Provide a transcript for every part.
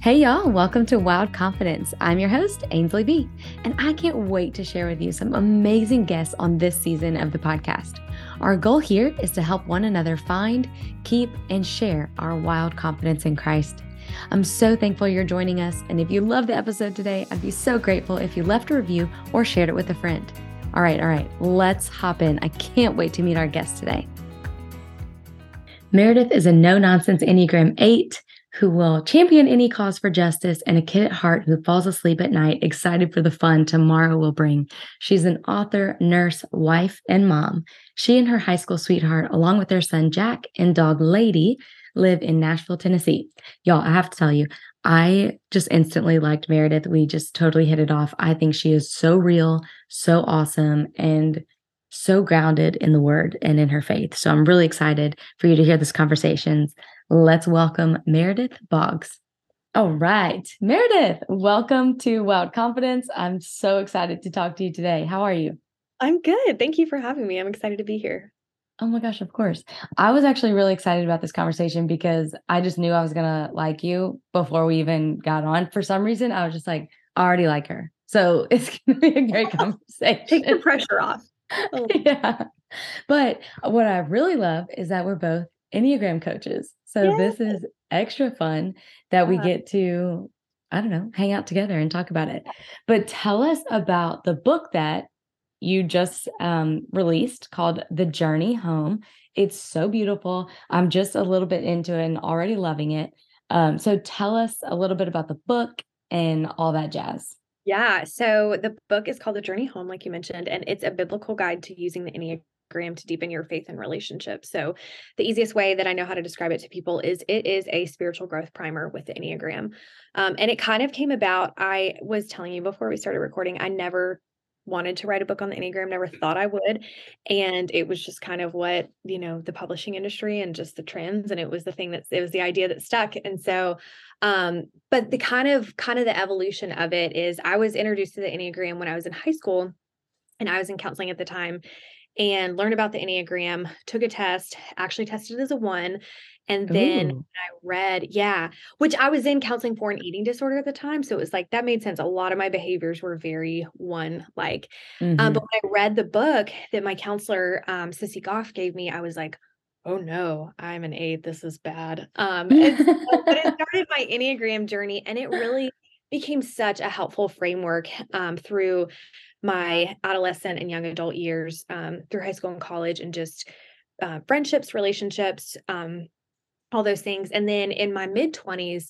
Hey, y'all, welcome to Wild Confidence. I'm your host, Ainsley B, and I can't wait to share with you some amazing guests on this season of the podcast. Our goal here is to help one another find, keep, and share our wild confidence in Christ. I'm so thankful you're joining us, and if you love the episode today, I'd be so grateful if you left a review or shared it with a friend. All right, all right, let's hop in. I can't wait to meet our guest today. Meredith is a no nonsense Enneagram 8 who will champion any cause for justice, and a kid at heart who falls asleep at night, excited for the fun tomorrow will bring. She's an author, nurse, wife, and mom. She and her high school sweetheart, along with their son Jack and dog Lady, live in Nashville, Tennessee. Y'all, I have to tell you, I just instantly liked Meredith. We just totally hit it off. I think she is so real, so awesome, and so grounded in the word and in her faith. So I'm really excited for you to hear this conversations. Let's welcome Meredith Boggs. All right, Meredith, welcome to Wild Confidence. I'm so excited to talk to you today. How are you? I'm good. Thank you for having me. I'm excited to be here. Oh my gosh, of course. I was actually really excited about this conversation because I just knew I was going to like you before we even got on. For some reason, I was just like, I already like her. So it's going to be a great conversation. Take the pressure off. Oh. yeah. But what I really love is that we're both Enneagram coaches. So this is extra fun that we get to, I don't know, hang out together and talk about it. But tell us about the book that you just um, released called The Journey Home. It's so beautiful. I'm just a little bit into it and already loving it. Um, so tell us a little bit about the book and all that jazz. Yeah. So the book is called The Journey Home, like you mentioned, and it's a biblical guide to using the Enneagram to deepen your faith and relationships. So, the easiest way that I know how to describe it to people is it is a spiritual growth primer with the Enneagram. Um, and it kind of came about, I was telling you before we started recording, I never wanted to write a book on the Enneagram, never thought I would. And it was just kind of what, you know, the publishing industry and just the trends. And it was the thing that it was the idea that stuck. And so, um, but the kind of kind of the evolution of it is I was introduced to the Enneagram when I was in high school and I was in counseling at the time and learned about the Enneagram, took a test, actually tested as a one. And then I read, yeah, which I was in counseling for an eating disorder at the time. So it was like that made sense. A lot of my behaviors were very one like. Mm-hmm. Um, but when I read the book that my counselor, um, Sissy Goff, gave me, I was like, oh no, I'm an eight. This is bad. Um, so, but it started my Enneagram journey and it really became such a helpful framework um, through my adolescent and young adult years um, through high school and college and just uh, friendships, relationships, um, all those things. And then in my mid 20s,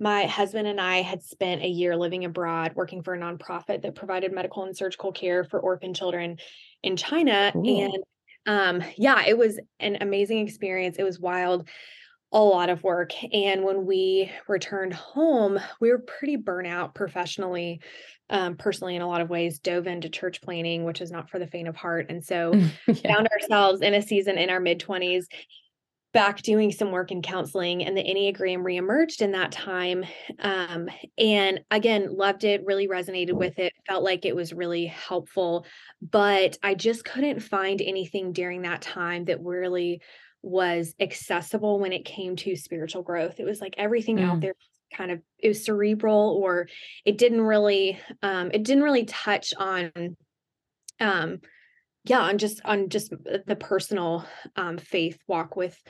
my husband and I had spent a year living abroad working for a nonprofit that provided medical and surgical care for orphan children in China. Ooh. And um, yeah, it was an amazing experience. It was wild a lot of work. And when we returned home, we were pretty burnout professionally, um, personally, in a lot of ways, dove into church planning, which is not for the faint of heart. And so yeah. found ourselves in a season in our mid 20s back doing some work in counseling and the enneagram reemerged in that time um, and again loved it really resonated with it felt like it was really helpful but i just couldn't find anything during that time that really was accessible when it came to spiritual growth. It was like everything mm. out there kind of it was cerebral or it didn't really um it didn't really touch on um yeah on just on just the personal um faith walk with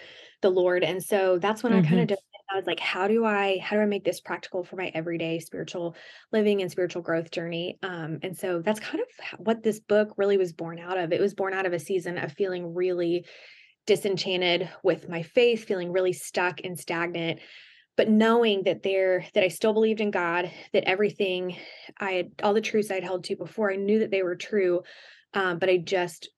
the lord and so that's when mm-hmm. i kind of did i was like how do i how do i make this practical for my everyday spiritual living and spiritual growth journey um and so that's kind of what this book really was born out of it was born out of a season of feeling really disenchanted with my faith, feeling really stuck and stagnant. But knowing that there, that I still believed in God, that everything I had, all the truths I'd held to before, I knew that they were true. Um, but I just,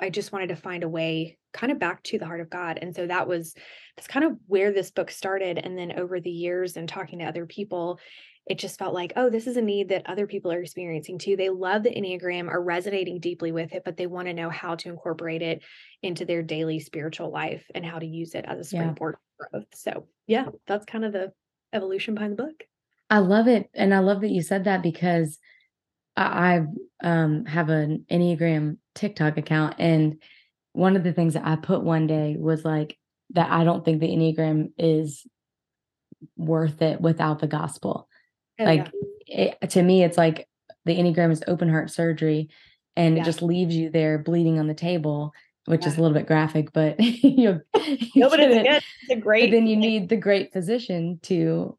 I just wanted to find a way kind of back to the heart of God. And so that was, that's kind of where this book started. And then over the years and talking to other people, it just felt like, oh, this is a need that other people are experiencing too. They love the Enneagram, are resonating deeply with it, but they want to know how to incorporate it into their daily spiritual life and how to use it as a springboard yeah. growth. So, yeah, that's kind of the evolution behind the book. I love it. And I love that you said that because I, I um, have an Enneagram TikTok account. And one of the things that I put one day was like, that I don't think the Enneagram is worth it without the gospel. Oh, like yeah. it, to me, it's like the Enneagram is open heart surgery and Yeah. it just leaves you there bleeding on the table, which is a little bit graphic, but you, you no, but it's it. good. It's a But great. then you need the great physician to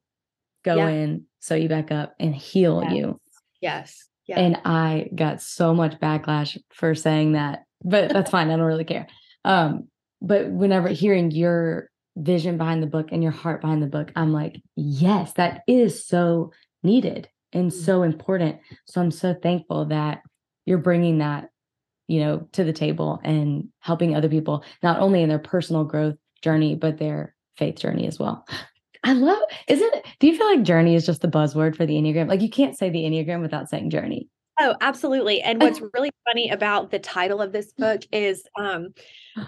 go Yeah. in, sew you back up, and heal Yes. you. yes. Yeah. And I got so much backlash for saying that, but that's fine. I don't really care. Um, but whenever hearing your vision behind the book and your heart behind the book, I'm like, yes, that is so needed and so important. So I'm so thankful that you're bringing that, you know, to the table and helping other people, not only in their personal growth journey, but their faith journey as well. I love, isn't it? Do you feel like journey is just the buzzword for the Enneagram? Like you can't say the Enneagram without saying journey. Oh, absolutely. And what's really funny about the title of this book is um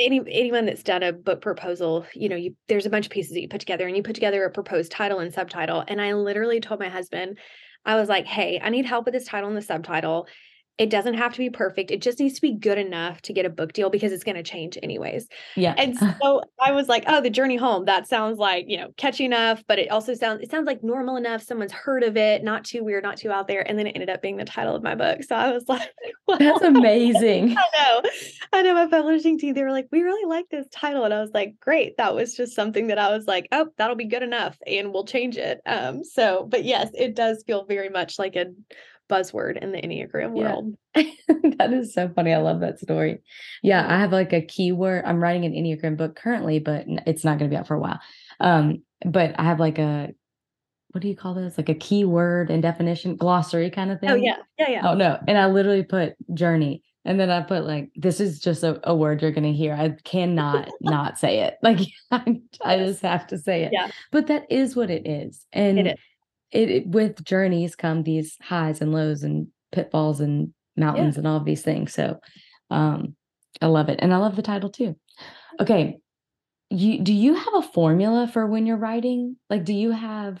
any anyone that's done a book proposal, you know, you there's a bunch of pieces that you put together and you put together a proposed title and subtitle. And I literally told my husband, I was like, hey, I need help with this title and the subtitle. It doesn't have to be perfect. It just needs to be good enough to get a book deal because it's going to change anyways. Yeah. And so I was like, oh, the journey home. That sounds like, you know, catchy enough, but it also sounds it sounds like normal enough. Someone's heard of it, not too weird, not too out there. And then it ended up being the title of my book. So I was like, That's amazing. I know. I know my publishing team, they were like, we really like this title. And I was like, great. That was just something that I was like, oh, that'll be good enough and we'll change it. Um, so but yes, it does feel very much like a buzzword in the Enneagram Yeah. world. that is so funny. I love that story. Yeah, I have like a keyword. I'm writing an Enneagram book currently, but it's not going to be out for a while. Um, but I have like a what do you call this? Like a keyword and definition glossary kind of thing. Oh yeah. Yeah. Yeah. Oh no. And I literally put journey. And then I put like, this is just a, a word you're gonna hear. I cannot not say it. Like I, I just have to say it. Yeah. But that is what it is. And It is. It, it with journeys come these highs and lows and pitfalls and mountains and all of these things. So um I love it. And I love the title too. Okay. You do you have a formula for when you're writing? Like do you have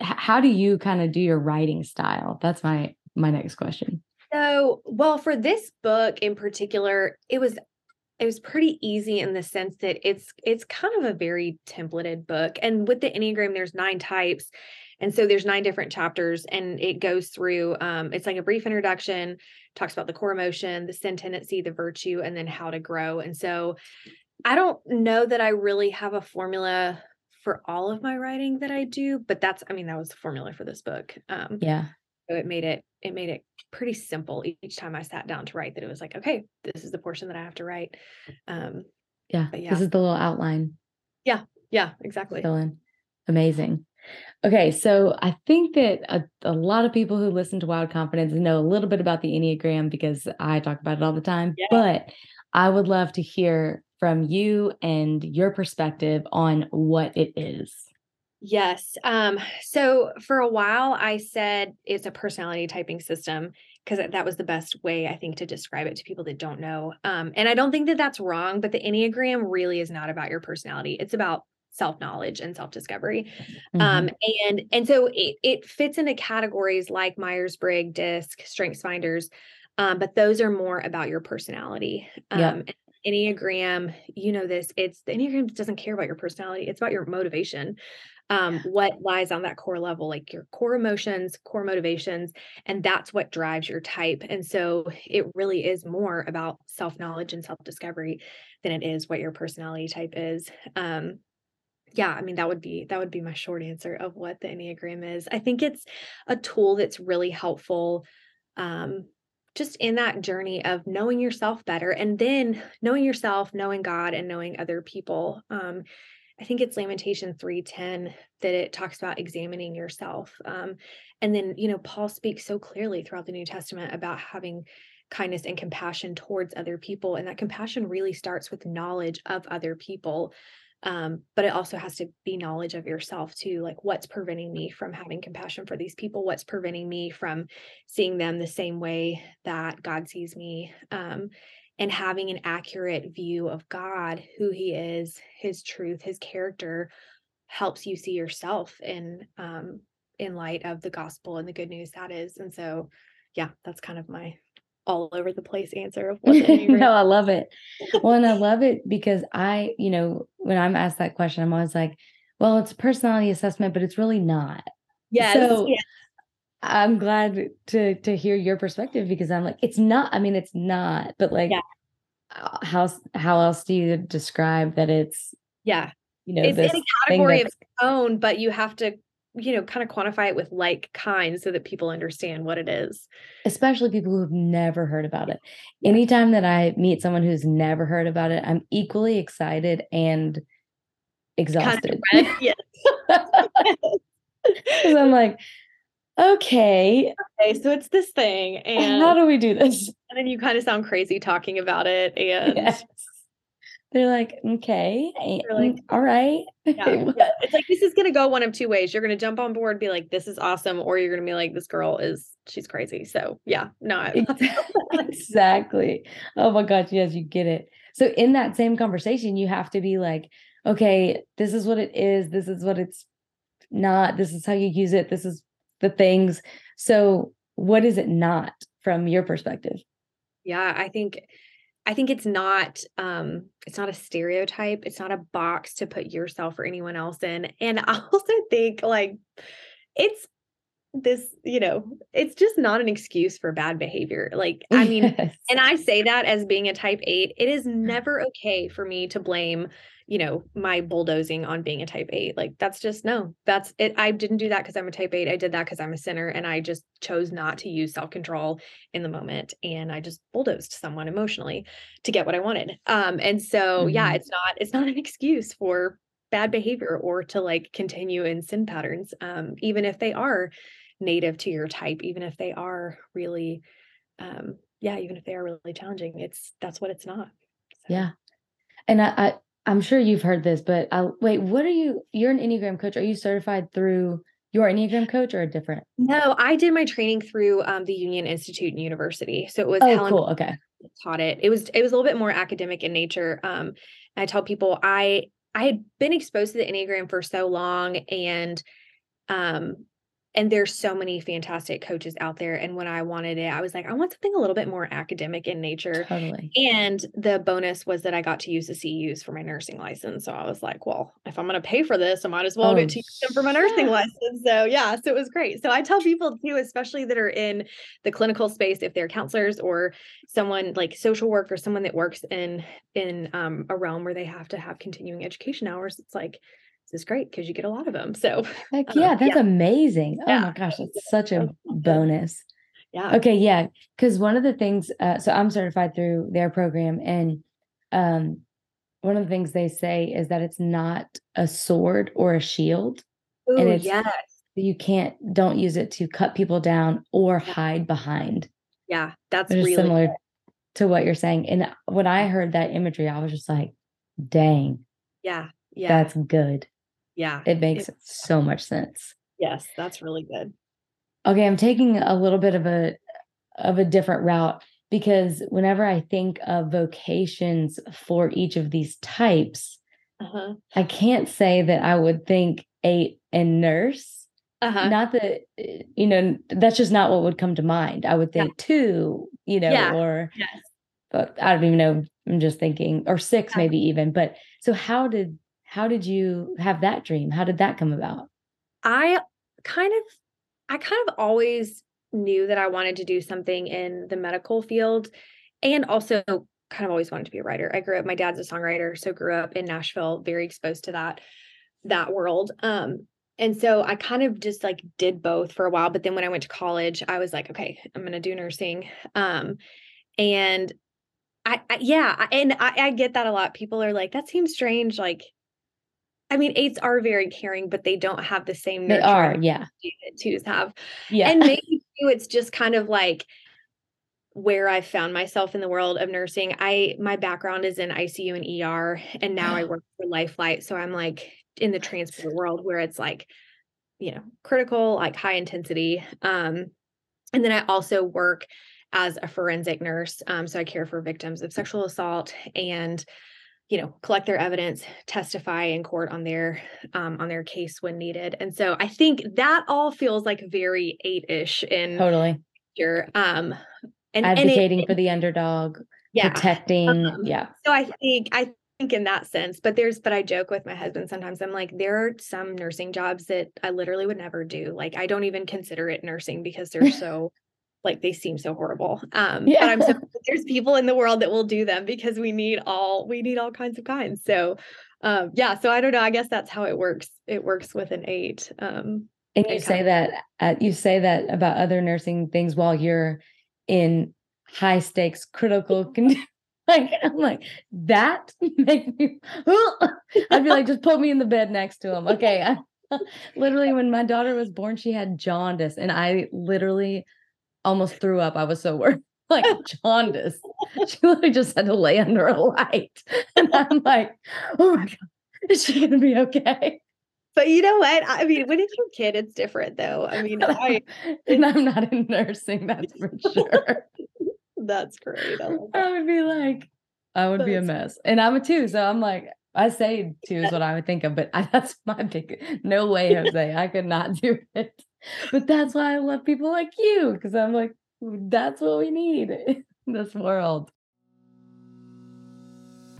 how do you kind of do your writing style? That's my my next question. So, well, for this book in particular, it was it was pretty easy in the sense that it's it's kind of a very templated book. And with the Enneagram, there's nine types. And so there's nine different chapters and it goes through um, it's like a brief introduction, talks about the core emotion, the sin tendency, the virtue, and then how to grow. And so I don't know that I really have a formula for all of my writing that I do, but that's I mean, that was the formula for this book. Um, Yeah. So it made it it made it pretty simple each time I sat down to write that it was like, okay, this is the portion that I have to write. Um, Yeah. Yeah. This is the little outline. Yeah, yeah, exactly. fill in. Amazing. Okay, so I think that a, a lot of people who listen to Wild Confidence know a little bit about the Enneagram because I talk about it all the time. Yeah. But I would love to hear from you and your perspective on what it is. Yes. Um, so for a while I said it's a personality typing system because that was the best way I think to describe it to people that don't know. Um, and I don't think that that's wrong, but the Enneagram really is not about your personality. It's about self-knowledge and self-discovery. Mhm. Um, and and so it it fits into categories like Myers-Briggs, DISC, Strengths Finders, um, but those are more about your personality. Um, Yep. Enneagram, you know this. It's the Enneagram doesn't care about your personality. It's about your motivation. Um, what lies on that core level, like your core emotions, core motivations, and that's what drives your type. And so it really is more about self-knowledge and self-discovery than it is what your personality type is. Um, yeah i mean that would be that would be my short answer of what the enneagram is i think it's a tool that's really helpful um just in that journey of knowing yourself better and then knowing yourself knowing god and knowing other people um i think it's lamentation 310 that it talks about examining yourself um and then you know paul speaks so clearly throughout the new testament about having kindness and compassion towards other people and that compassion really starts with knowledge of other people um, but it also has to be knowledge of yourself too like what's preventing me from having compassion for these people? What's preventing me from seeing them the same way that god sees me? Um, and having an accurate view of god who he is his truth his character helps you see yourself in um, in light of the gospel and the good news that is and so yeah that's kind of my all over the place answer of what no, I love it. Well, and I love it because I, you know, when I'm asked that question, I'm always like, well, it's a personality assessment, but it's really not. Yes. So yes. I'm glad to to hear your perspective because I'm like, it's not. I mean, it's not, but like, Yeah. uh, how how else do you describe that it's Yeah. you know it's in a category of its own, but you have to, you know, kind of quantify it with like kind so that people understand what it is. especially people who've never heard about it. Anytime that I meet someone who's never heard about it, I'm equally excited and Kind of exhausted. Yes. I'm like, okay, okay, so it's this thing, and how do we do this? and then you kind of sound crazy talking about it, and Yes. They're like, okay, eh, They're like, all right. yeah, yeah. It's like this is gonna go one of two ways. You're gonna jump on board, be like, "This is awesome," or you're gonna be like, "This girl is she's crazy." So yeah, no, exactly. Oh my gosh, yes, you get it. So in that same conversation, you have to be like, okay, this is what it is, this is what it's not, this is how you use it, this is the things. So what is it not from your perspective? yeah, I think I think it's not um it's not a stereotype. It's not a box to put yourself or anyone else in. And I also think like it's this, you know, it's just not an excuse for bad behavior. Like I mean, Yes. And I say that as being a type eight, it is never okay for me to blame, you know, my bulldozing on being a type eight. Like that's just no, that's it. I didn't do that because I'm a type eight. I did that because I'm a sinner and I just chose not to use self control in the moment. And I just bulldozed someone emotionally to get what I wanted. Um, and so yeah, Mhm. it's not, it's not an excuse for bad behavior or to like continue in sin patterns. Um, even if they are native to your type, even if they are really um yeah even if they are really challenging it's that's what it's not So, Yeah. And I, I I'm sure you've heard this, but I wait, what are you you're an Enneagram coach. Are you certified through your Enneagram coach or a different? no i did my training through um, the union institute and university so it was Oh, helen cool. Okay. taught it it was it was a little bit more academic in nature um i tell people i i had been exposed to the enneagram for so long and um and there's so many fantastic coaches out there and when i wanted it i was like i want something a little bit more academic in nature Totally. And the bonus was that I got to use the CEUs for my nursing license. So I was like, well, if I'm going to pay for this, I might as well Oh, get to use them for my nursing yeah. license. So yeah, so it was great. So I tell people too, especially that are in the clinical space, if they're counselors or someone like social work or someone that works in in um, a realm where they have to have continuing education hours, it's like is great because you get a lot of them. So Heck Um, yeah, that's yeah. amazing. Oh Yeah. my gosh, that's such a bonus. yeah, Okay, yeah, because one of the things, uh, so I'm certified through their program, and um, one of the things they say is that it's not a sword or a shield. Ooh, it's- yes, You can't, don't use it to cut people down or hide behind. yeah, that's really similar to what you're saying. And when I heard that imagery, I was just like, dang, yeah, yeah, that's good. Yeah. It makes so much sense. yes, that's really good. Okay, I'm taking a little bit of a of a different route because whenever I think of vocations for each of these types, Uh-huh. I can't say that I would think eight and nurse. Uh-huh. Not that uh, you know, that's just not what would come to mind. I would Yeah. think two, you know, Yeah. or Yes. but I don't even know. I'm just thinking, or six Yeah. maybe even. But so how did how did you have that dream? How did that come about? I kind of I kind of always knew that I wanted to do something in the medical field and also kind of always wanted to be a writer. I grew up my dad's a songwriter, so grew up in Nashville, very exposed to that that world. Um and so I kind of just like did both for a while, but then when I went to college, I was like, okay, I'm going to do nursing. Um and I, I yeah, and I, I get that a lot. People are like, that seems strange like I mean, eights are very caring, but they don't have the same They are, yeah. that twos have. Yeah. And maybe too, it's just kind of like where I found myself in the world of nursing. I my background is in ICU and ER, and now I work for LifeFlight. So I'm like in the transport world where it's like, you know, critical, like high intensity. Um, and then I also work as a forensic nurse. Um, so I care for victims of sexual assault and you know collect their evidence testify in court on their um, on their case when needed and so i think that all feels like very eight-ish in totally. your um and and it- Advocating for the underdog, yeah protecting. Um, yeah. so i think i think in that sense, but there's, but I joke with my husband sometimes. I'm like, there are some nursing jobs that I literally would never do. Like, I don't even consider it nursing because they're so, like, they seem so horrible. Um, yeah. but I'm so there's people in the world that will do them because we need all, we need all kinds of kinds. So, um, yeah. So I don't know. I guess that's how it works. It works with an eight. Um, and you say that, uh, you say that about other nursing things while you're in high stakes critical condition like I'm like that make me. I'd be like, just put me in the bed next to him. Okay. I, literally, when my daughter was born, she had jaundice, and I literally almost threw up. I was so worried. Like jaundice. She literally just had to lay under a light, and I'm like, oh my god, is she gonna be okay? But you know what? I mean, when it's your kid, it's different though. I mean, I and I'm not in nursing, that's for sure. That's great. I, I, would be like, I would that's be a mess. And I'm a two. So I'm like, I say two is what I would think of, but I, that's my big no way, Jose. I could not do it. But that's why I love people like you, because I'm like, that's what we need in this world.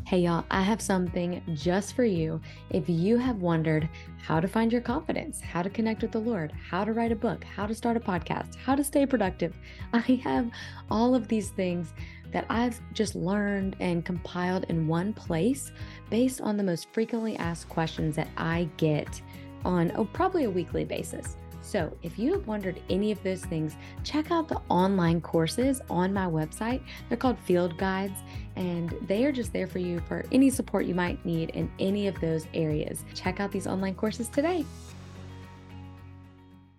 Hey, y'all, I have something just for you. If you have wondered how to find your confidence, how to connect with the Lord, how to write a book, how to start a podcast, how to stay productive, I have all of these things that I've just learned and compiled in one place based on the most frequently asked questions that I get on oh, probably a weekly basis. So, if you have wondered any of those things, check out the online courses on my website. They're called Field Guides, and they are just there for you for any support you might need in any of those areas. Check out these online courses today.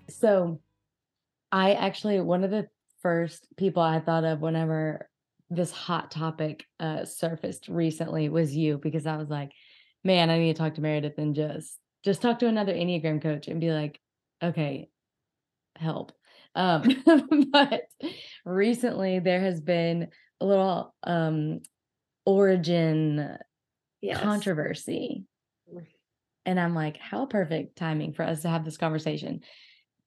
So, I actually, one of the first people I thought of whenever this hot topic uh, surfaced recently was you, because I was like, man, I need to talk to Meredith and just just talk to another Enneagram coach and be like, okay, help. Um, but recently there has been a little um origin yes. controversy. And I'm like, how perfect timing for us to have this conversation.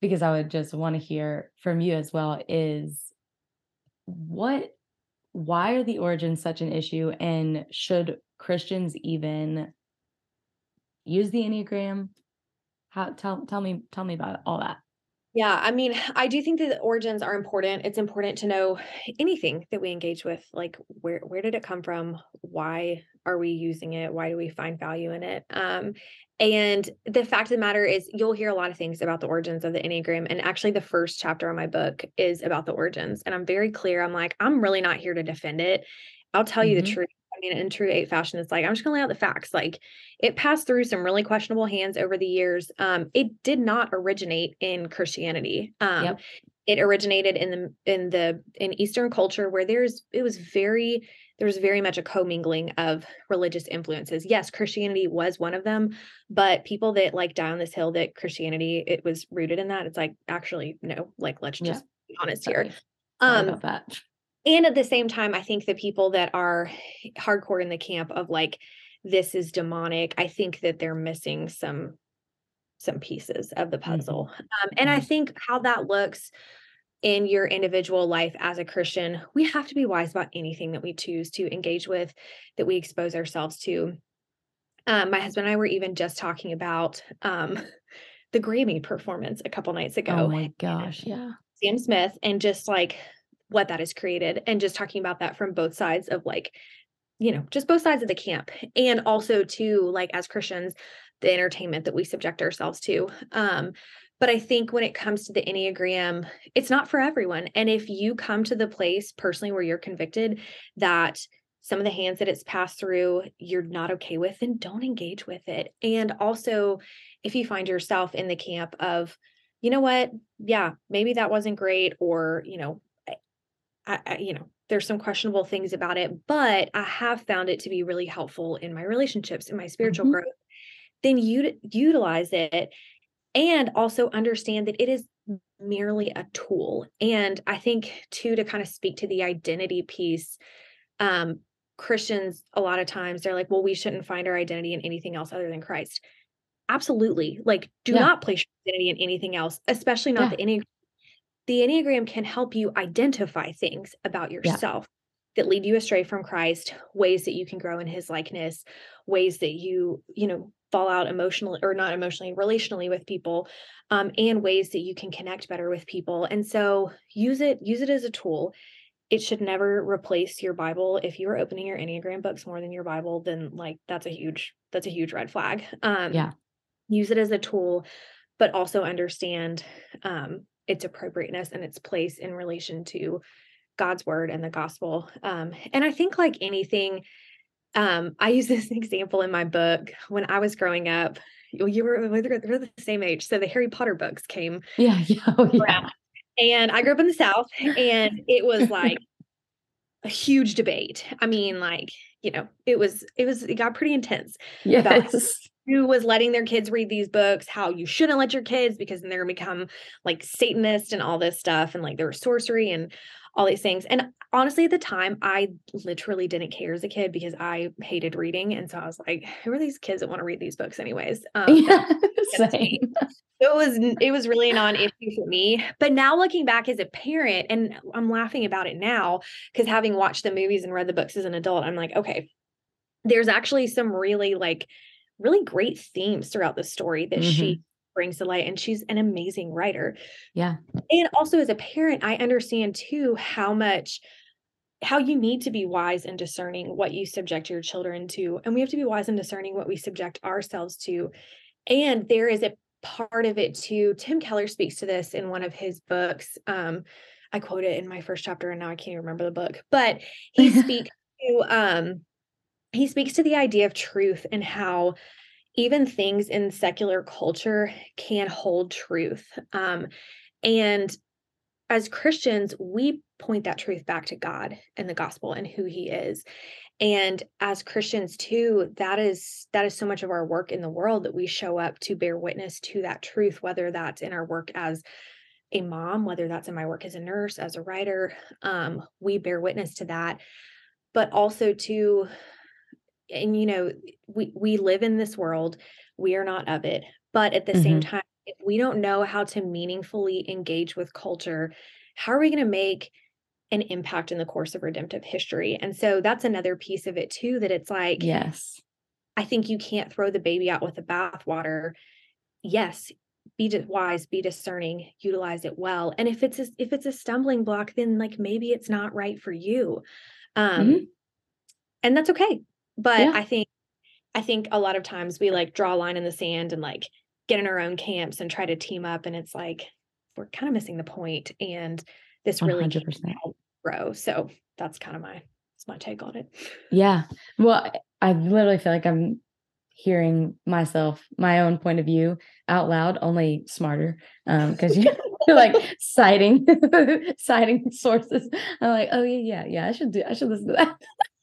Because I would just want to hear from you as well is what why are the origins such an issue and should Christians even use the Enneagram? How tell tell me tell me about all that. Yeah, I mean, I do think that the origins are important. It's important to know anything that we engage with, like where where did it come from? Why are we using it? Why do we find value in it? Um, and the fact of the matter is, you'll hear a lot of things about the origins of the Enneagram. And actually, the first chapter of my book is about the origins. And I'm very clear. I'm like, I'm really not here to defend it. I'll tell mm-hmm. you the truth. I mean, in true eight fashion, it's like, I'm just gonna lay out the facts. Like it passed through some really questionable hands over the years. Um, it did not originate in Christianity. Um, yep. It originated in the in the in Eastern culture where there's it was very there's very much a commingling of religious influences. Yes, Christianity was one of them, but people that like die on this hill that Christianity it was rooted in that. It's like actually no, like let's just be honest Sorry. here. Um, and at the same time i think the people that are hardcore in the camp of like this is demonic i think that they're missing some some pieces of the puzzle mm-hmm. um, and mm-hmm. i think how that looks in your individual life as a christian we have to be wise about anything that we choose to engage with that we expose ourselves to um, my husband and i were even just talking about um, the grammy performance a couple nights ago oh my gosh yeah sam smith and just like what that has created and just talking about that from both sides of like you know just both sides of the camp and also to like as christians the entertainment that we subject ourselves to um but i think when it comes to the enneagram it's not for everyone and if you come to the place personally where you're convicted that some of the hands that it's passed through you're not okay with then don't engage with it and also if you find yourself in the camp of you know what yeah maybe that wasn't great or you know I, I, you know, there's some questionable things about it, but I have found it to be really helpful in my relationships, in my spiritual mm-hmm. growth. Then you utilize it and also understand that it is merely a tool. And I think too to kind of speak to the identity piece, um, Christians a lot of times they're like, well, we shouldn't find our identity in anything else other than Christ. Absolutely. Like, do yeah. not place your identity in anything else, especially not yeah. the Enneagram the Enneagram can help you identify things about yourself. That lead you astray from Christ, ways that you can grow in his likeness, ways that you, you know, fall out emotionally or not emotionally, relationally with people, um, and ways that you can connect better with people. And so use it, use it as a tool. It should never replace your Bible. If you are opening your Enneagram books more than your Bible, then like that's a huge, that's a huge red flag. Um, yeah. Use it as a tool, but also understand um, its appropriateness and its place in relation to God's word and the gospel. Um, and I think like anything, um, I use this example in my book when I was growing up. You were we're the same age, so the Harry Potter books came. Yeah, yeah, oh, yeah. And I grew up in the South, and it was like a huge debate. I mean, like you know, it was it was it got pretty intense. Yes. Who was letting their kids read these books? How you shouldn't let your kids because then they're gonna become like Satanist and all this stuff, and like there was sorcery and all these things. And honestly, at the time, I literally didn't care as a kid because I hated reading. And so I was like, who are these kids that want to read these books anyways? Um, yeah, same. it was it was really a non-issue for me. But now looking back as a parent, and I'm laughing about it now because having watched the movies and read the books as an adult, I'm like, okay, there's actually some really like really great themes throughout the story that mm-hmm. she brings to light and she's an amazing writer. Yeah. And also as a parent i understand too how much how you need to be wise and discerning what you subject your children to and we have to be wise and discerning what we subject ourselves to. And there is a part of it too. Tim keller speaks to this in one of his books. Um i quote it in my first chapter and now i can't even remember the book. But he speaks to um he speaks to the idea of truth and how even things in secular culture can hold truth. Um, and as Christians, we point that truth back to God and the gospel and who he is. And as Christians too, that is that is so much of our work in the world that we show up to bear witness to that truth, whether that's in our work as a mom, whether that's in my work as a nurse, as a writer, um, we bear witness to that. But also to and you know we we live in this world we are not of it but at the mm-hmm. same time if we don't know how to meaningfully engage with culture how are we going to make an impact in the course of redemptive history and so that's another piece of it too that it's like yes i think you can't throw the baby out with the bathwater yes be wise be discerning utilize it well and if it's a, if it's a stumbling block then like maybe it's not right for you um mm-hmm. and that's okay but yeah. I think I think a lot of times we like draw a line in the sand and like get in our own camps and try to team up and it's like we're kind of missing the point and this really 100%. grow. So that's kind of my that's my take on it. Yeah. Well, I literally feel like I'm hearing myself, my own point of view out loud, only smarter. Um, because you are like citing citing sources. I'm like, oh yeah, yeah, yeah. I should do I should listen to that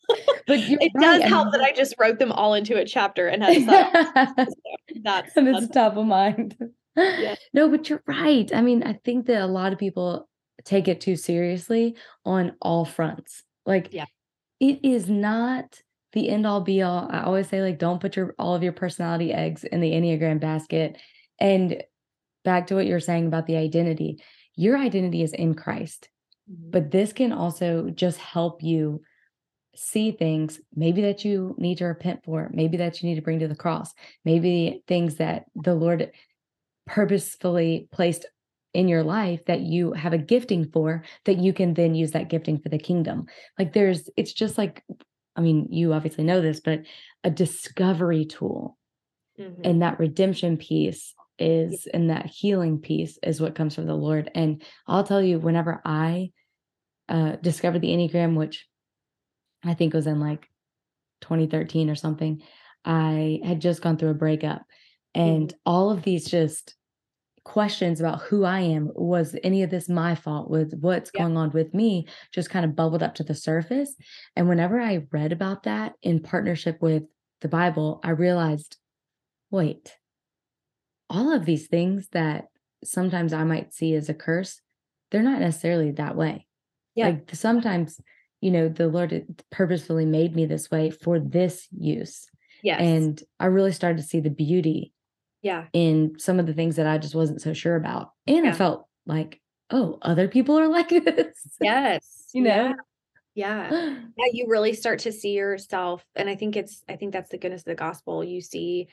but it right. does help that I just wrote them all into a chapter and had to that's and it's top of mind. Yeah. No, but you're right. I mean, I think that a lot of people take it too seriously on all fronts. Like, yeah, it is not the end all be all. I always say, like, don't put your all of your personality eggs in the Enneagram basket. And back to what you're saying about the identity, your identity is in Christ. Mm-hmm. But this can also just help you see things maybe that you need to repent for, maybe that you need to bring to the cross, maybe things that the Lord purposefully placed in your life that you have a gifting for that you can then use that gifting for the kingdom. Like there's it's just like I mean, you obviously know this, but a discovery tool. Mm-hmm. And that redemption piece is and that healing piece is what comes from the Lord. And I'll tell you, whenever I uh, discovered the Enneagram, which I think it was in like 2013 or something. I had just gone through a breakup and mm-hmm. all of these just questions about who I am was any of this my fault with what's yeah. going on with me just kind of bubbled up to the surface and whenever I read about that in partnership with the Bible I realized wait all of these things that sometimes I might see as a curse they're not necessarily that way yeah like sometimes you know, the Lord purposefully made me this way for this use. Yes. And I really started to see the beauty yeah in some of the things that I just wasn't so sure about. And yeah. I felt like, oh, other people are like this. Yes. you know? Yeah. Yeah. Yeah, you really start to see yourself. And I think it's, I think that's the goodness of the gospel. You see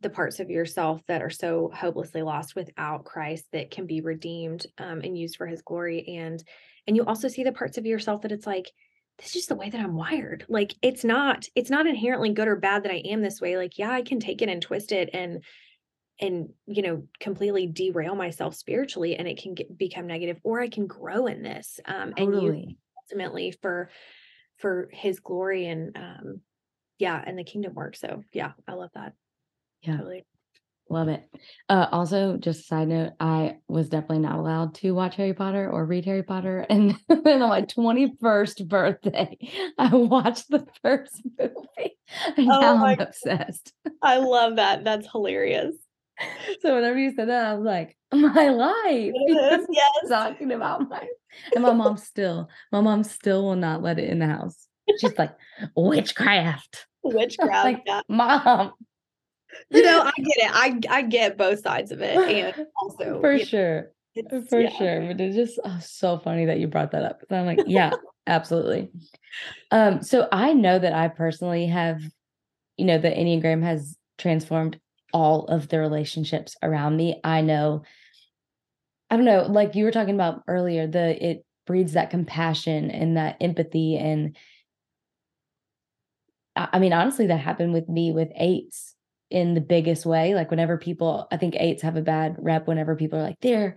the parts of yourself that are so hopelessly lost without Christ that can be redeemed um, and used for his glory. And, and you also see the parts of yourself that it's like, this is just the way that I'm wired. Like it's not, it's not inherently good or bad that I am this way. Like, yeah, I can take it and twist it and, and you know completely derail myself spiritually and it can get, become negative or i can grow in this um totally. and use ultimately for for his glory and um yeah and the kingdom work so yeah i love that yeah totally. Love it uh also just a side note i was definitely not allowed to watch harry potter or read harry potter and then on my 21st birthday i watched the first movie and oh now i'm obsessed i love that that's hilarious so whenever you said that, I was like, my life. Is, yes. Talking about my and my mom still, my mom still will not let it in the house. She's like, witchcraft. Witchcraft. like, yeah. mom. You know, I get it. I I get both sides of it. And also for sure. For yeah. sure. But it's just oh, so funny that you brought that up. I'm like, yeah, absolutely. Um, so I know that I personally have, you know, the Enneagram has transformed all of the relationships around me. I know, I don't know, like you were talking about earlier, the it breeds that compassion and that empathy. And I mean, honestly, that happened with me with eights in the biggest way. Like whenever people, I think eights have a bad rep whenever people are like, they're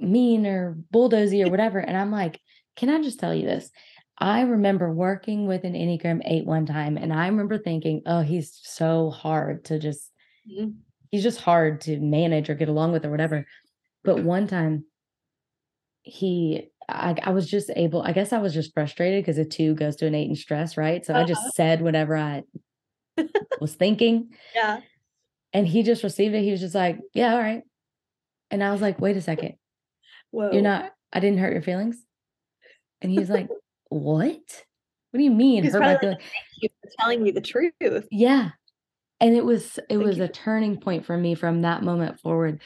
mean or bulldozy or whatever. And I'm like, can I just tell you this? I remember working with an Enneagram 8 one time, and I remember thinking, oh, he's so hard to just, mm-hmm. he's just hard to manage or get along with or whatever. But one time, he, I, I was just able, I guess I was just frustrated because a two goes to an eight in stress, right? So uh-huh. I just uh-huh. said whatever I was thinking. Yeah. And he just received it. He was just like, yeah, all right. And I was like, wait a second. Whoa. You're not, I didn't hurt your feelings. And he's like, what? What do you mean? He's hurt like, you for telling me the truth. Yeah. And it was it Thank was you. a turning point for me from that moment forward.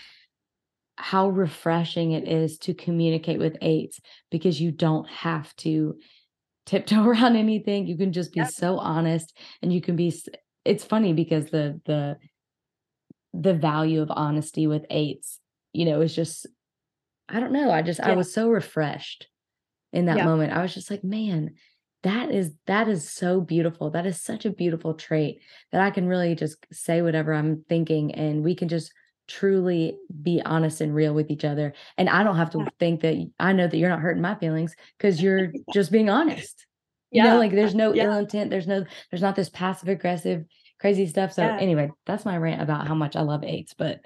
How refreshing it is to communicate with eights because you don't have to tiptoe around anything. You can just be so honest and you can be it's funny because the the the value of honesty with eights, you know, is just I don't know. I just yeah. I was so refreshed in that yeah. moment. I was just like, man, that is that is so beautiful. That is such a beautiful trait that I can really just say whatever I'm thinking and we can just truly be honest and real with each other. And I don't have to think that I know that you're not hurting my feelings because you're just being honest. You yeah. know, like there's no yeah. ill intent, there's no there's not this passive aggressive crazy stuff. So yeah. anyway, that's my rant about how much I love eights, but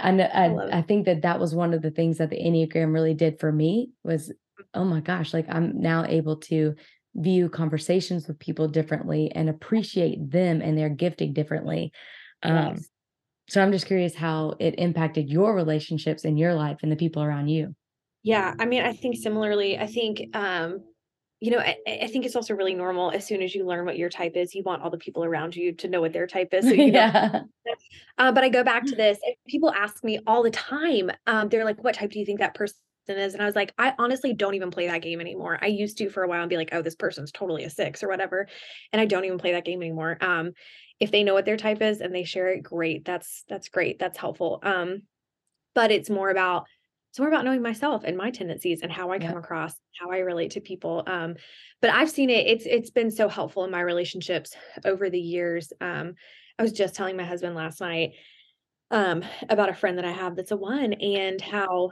I know I, I, I think that that was one of the things that the Enneagram really did for me was oh my gosh, like I'm now able to view conversations with people differently and appreciate them and their gifting differently. Um, yes. So I'm just curious how it impacted your relationships in your life and the people around you. Yeah, I mean, I think similarly. I think, um, you know, I, I, think it's also really normal. As soon as you learn what your type is, you want all the people around you to know what their type is. So yeah. Uh, but I go back to this. People ask me all the time. Um, they're like, "What type do you think that person is. And I was like, I honestly don't even play that game anymore. I used to for a while and be like, oh, this person's totally a six or whatever. And I don't even play that game anymore. Um, if they know what their type is and they share it, great. That's that's great. That's helpful. Um, but it's more about it's more about knowing myself and my tendencies and how I come yeah. across, how I relate to people. Um, but I've seen it, it's it's been so helpful in my relationships over the years. Um, I was just telling my husband last night um about a friend that I have that's a one and how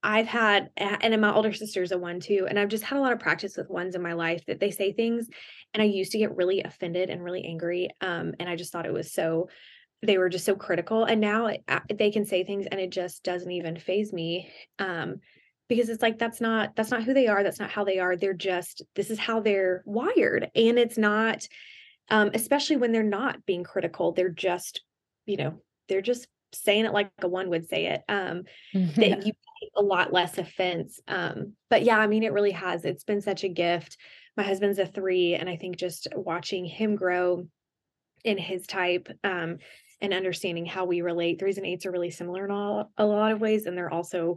I've had, and my older sister's a one too, and I've just had a lot of practice with ones in my life that they say things, and I used to get really offended and really angry, um, and I just thought it was so, they were just so critical, and now it, they can say things, and it just doesn't even phase me, um, because it's like that's not that's not who they are, that's not how they are. They're just this is how they're wired, and it's not, um, especially when they're not being critical, they're just, you know, they're just saying it like a one would say it um that you a lot less offense. Um, but yeah, I mean, it really has. It's been such a gift. My husband's a three, and I think just watching him grow in his type um, and understanding how we relate. Threes and eights are really similar in all, a lot of ways, and they're also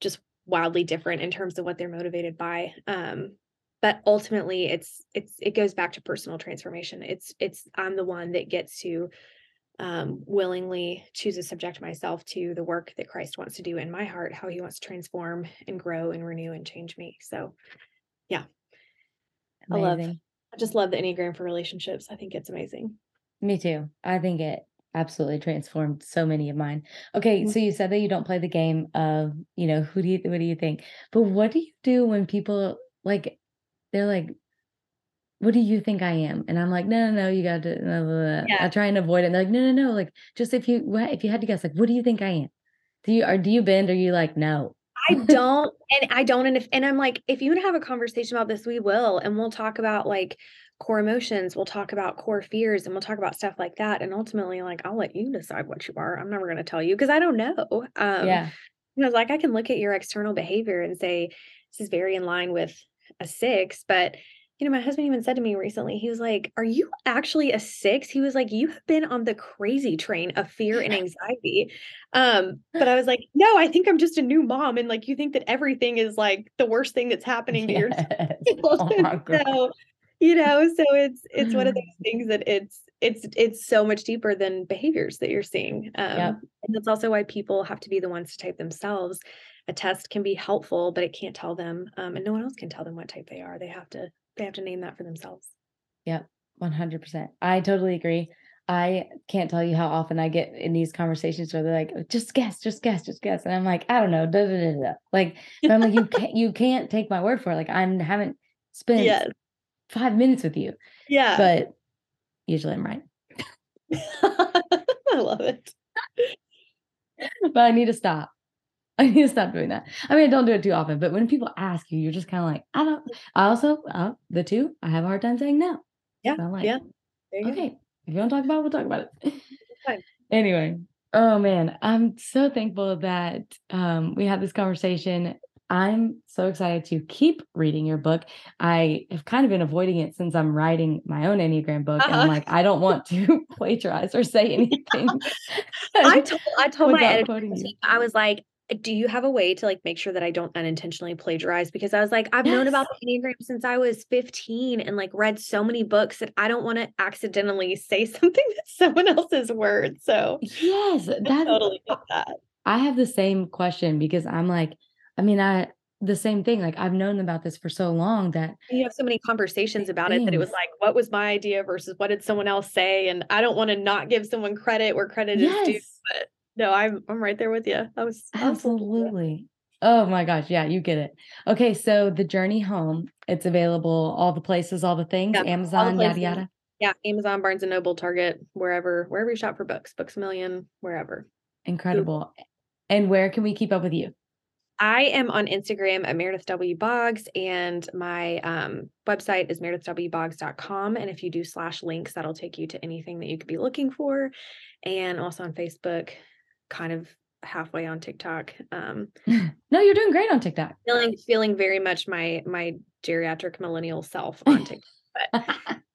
just wildly different in terms of what they're motivated by. Um, but ultimately it's it's it goes back to personal transformation it's it's i'm the one that gets to um, willingly choose to subject myself to the work that christ wants to do in my heart how he wants to transform and grow and renew and change me so yeah amazing. i love i just love the enneagram for relationships i think it's amazing me too i think it absolutely transformed so many of mine okay mm-hmm. so you said that you don't play the game of you know who do you what do you think but what do you do when people like they're like, what do you think I am? And I'm like, no, no, no, you got to. Blah, blah, blah. Yeah. I try and avoid it. And they're like, no, no, no. Like, just if you, what, if you had to guess, like, what do you think I am? Do you, or do you bend? Or you like, no? I don't, and I don't. And if, and I'm like, if you want to have a conversation about this, we will, and we'll talk about like core emotions. We'll talk about core fears, and we'll talk about stuff like that. And ultimately, like, I'll let you decide what you are. I'm never going to tell you because I don't know. Um, yeah. I was like, I can look at your external behavior and say, this is very in line with a six, but you know, my husband even said to me recently, he was like, Are you actually a six? He was like, You have been on the crazy train of fear and anxiety. Um, but I was like, No, I think I'm just a new mom. And like, you think that everything is like the worst thing that's happening to yes. your oh so, you know, so it's it's one of those things that it's it's it's so much deeper than behaviors that you're seeing. Um, yep. and that's also why people have to be the ones to type themselves a test can be helpful, but it can't tell them, um, and no one else can tell them what type they are. They have to they have to name that for themselves. Yep, one hundred percent. I totally agree. I can't tell you how often I get in these conversations where they're like, oh, "Just guess, just guess, just guess," and I'm like, "I don't know." Da, da, da, da. Like, I'm like, "You can't, you can't take my word for it." Like, I haven't spent yes. Five minutes with you. Yeah, but usually I'm right. I love it. but I need to stop. I need to stop doing that. I mean, I don't do it too often, but when people ask you, you're just kind of like, I don't. I also, uh, the two, I have a hard time saying no. Yeah. So like, yeah. Okay. Go. If you want to talk about it, we'll talk about it. Fine. Anyway, oh man, I'm so thankful that um, we had this conversation. I'm so excited to keep reading your book. I have kind of been avoiding it since I'm writing my own Enneagram book. Uh-huh. And I'm uh-huh. like, I don't want to plagiarize or say anything. I told I told my editor, I was like, do you have a way to like make sure that I don't unintentionally plagiarize? Because I was like, I've yes. known about the Enneagram since I was 15 and like read so many books that I don't want to accidentally say something that's someone else's word. So yes, that totally get that. I have the same question because I'm like, I mean, I the same thing. Like I've known about this for so long that you have so many conversations about things. it that it was like, what was my idea versus what did someone else say? And I don't want to not give someone credit where credit yes. is due. But no, I'm I'm right there with you. I was absolutely. Oh my gosh, yeah, you get it. Okay, so the journey home, it's available all the places, all the things, yeah, Amazon, the yada yada. Yeah, Amazon, Barnes and Noble, Target, wherever, wherever you shop for books, Books a Million, wherever. Incredible. And where can we keep up with you? I am on Instagram at Meredith W. Boggs, and my um, website is meredithwboggs.com. And if you do slash links, that'll take you to anything that you could be looking for. And also on Facebook, kind of halfway on TikTok. Um, no, you're doing great on TikTok. Feeling feeling very much my my geriatric millennial self on TikTok. but,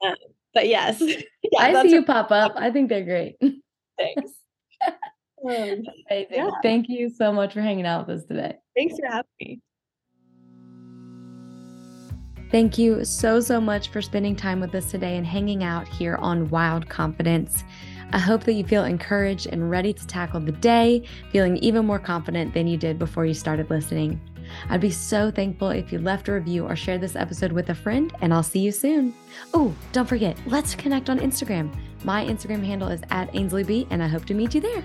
um, but yes, yeah, I see you pop up. I think they're great. Thanks. Um, yeah. Thank you so much for hanging out with us today. Thanks for having me. Thank you so, so much for spending time with us today and hanging out here on Wild Confidence. I hope that you feel encouraged and ready to tackle the day, feeling even more confident than you did before you started listening. I'd be so thankful if you left a review or shared this episode with a friend, and I'll see you soon. Oh, don't forget, let's connect on Instagram. My Instagram handle is at AinsleyB, and I hope to meet you there.